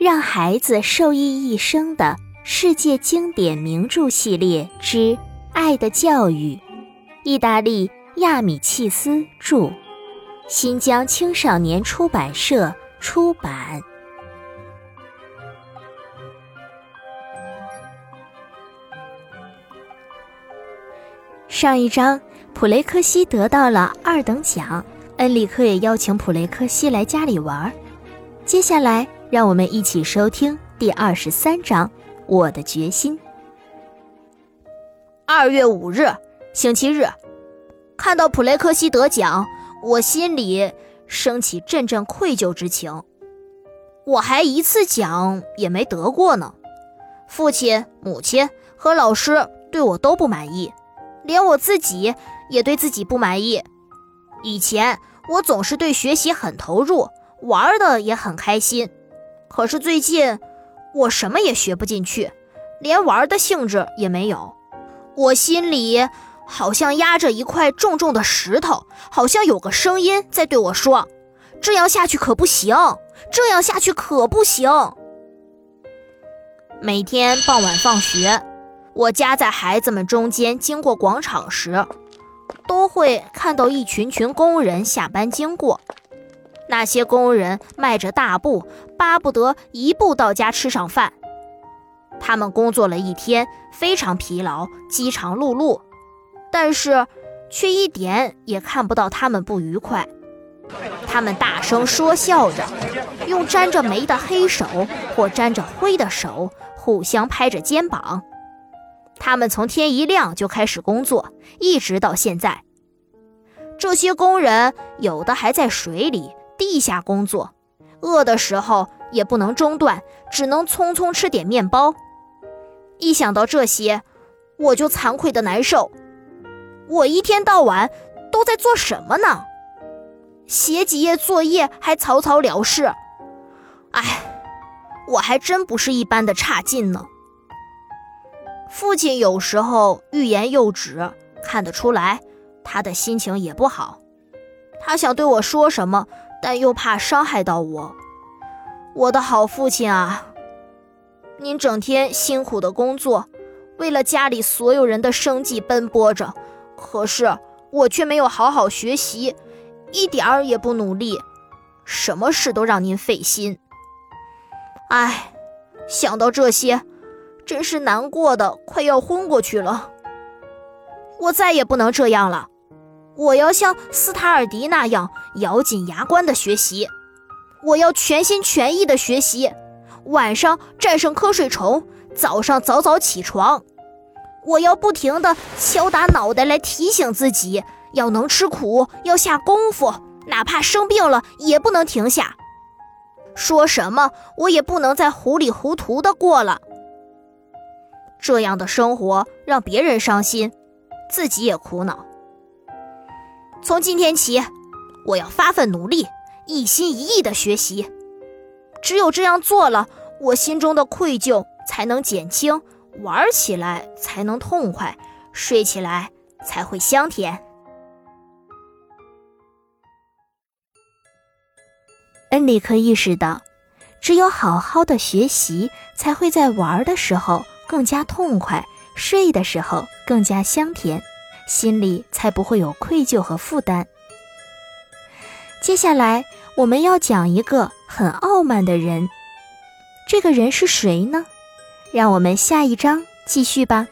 让孩子受益一生的世界经典名著系列之《爱的教育》，意大利亚米契斯著，新疆青少年出版社出版。上一章，普雷克西得到了二等奖，恩里克也邀请普雷克西来家里玩。接下来，让我们一起收听第二十三章《我的决心》。二月五日，星期日，看到普雷克西得奖，我心里升起阵阵愧疚之情。我还一次奖也没得过呢，父亲、母亲和老师对我都不满意。连我自己也对自己不满意。以前我总是对学习很投入，玩的也很开心。可是最近，我什么也学不进去，连玩的兴致也没有。我心里好像压着一块重重的石头，好像有个声音在对我说：“这样下去可不行，这样下去可不行。”每天傍晚放学。我家在孩子们中间经过广场时，都会看到一群群工人下班经过。那些工人迈着大步，巴不得一步到家吃上饭。他们工作了一天，非常疲劳，饥肠辘辘，但是却一点也看不到他们不愉快。他们大声说笑着，用沾着煤的黑手或沾着灰的手互相拍着肩膀。他们从天一亮就开始工作，一直到现在。这些工人有的还在水里、地下工作，饿的时候也不能中断，只能匆匆吃点面包。一想到这些，我就惭愧的难受。我一天到晚都在做什么呢？写几页作业还草草了事。哎，我还真不是一般的差劲呢。父亲有时候欲言又止，看得出来他的心情也不好。他想对我说什么，但又怕伤害到我。我的好父亲啊，您整天辛苦的工作，为了家里所有人的生计奔波着，可是我却没有好好学习，一点儿也不努力，什么事都让您费心。唉，想到这些。真是难过的快要昏过去了。我再也不能这样了，我要像斯塔尔迪那样咬紧牙关的学习，我要全心全意的学习，晚上战胜瞌睡虫，早上早早起床。我要不停的敲打脑袋来提醒自己，要能吃苦，要下功夫，哪怕生病了也不能停下。说什么我也不能再糊里糊涂的过了。这样的生活让别人伤心，自己也苦恼。从今天起，我要发奋努力，一心一意的学习。只有这样做了，我心中的愧疚才能减轻，玩起来才能痛快，睡起来才会香甜。恩里克意识到，只有好好的学习，才会在玩的时候。更加痛快，睡的时候更加香甜，心里才不会有愧疚和负担。接下来我们要讲一个很傲慢的人，这个人是谁呢？让我们下一章继续吧。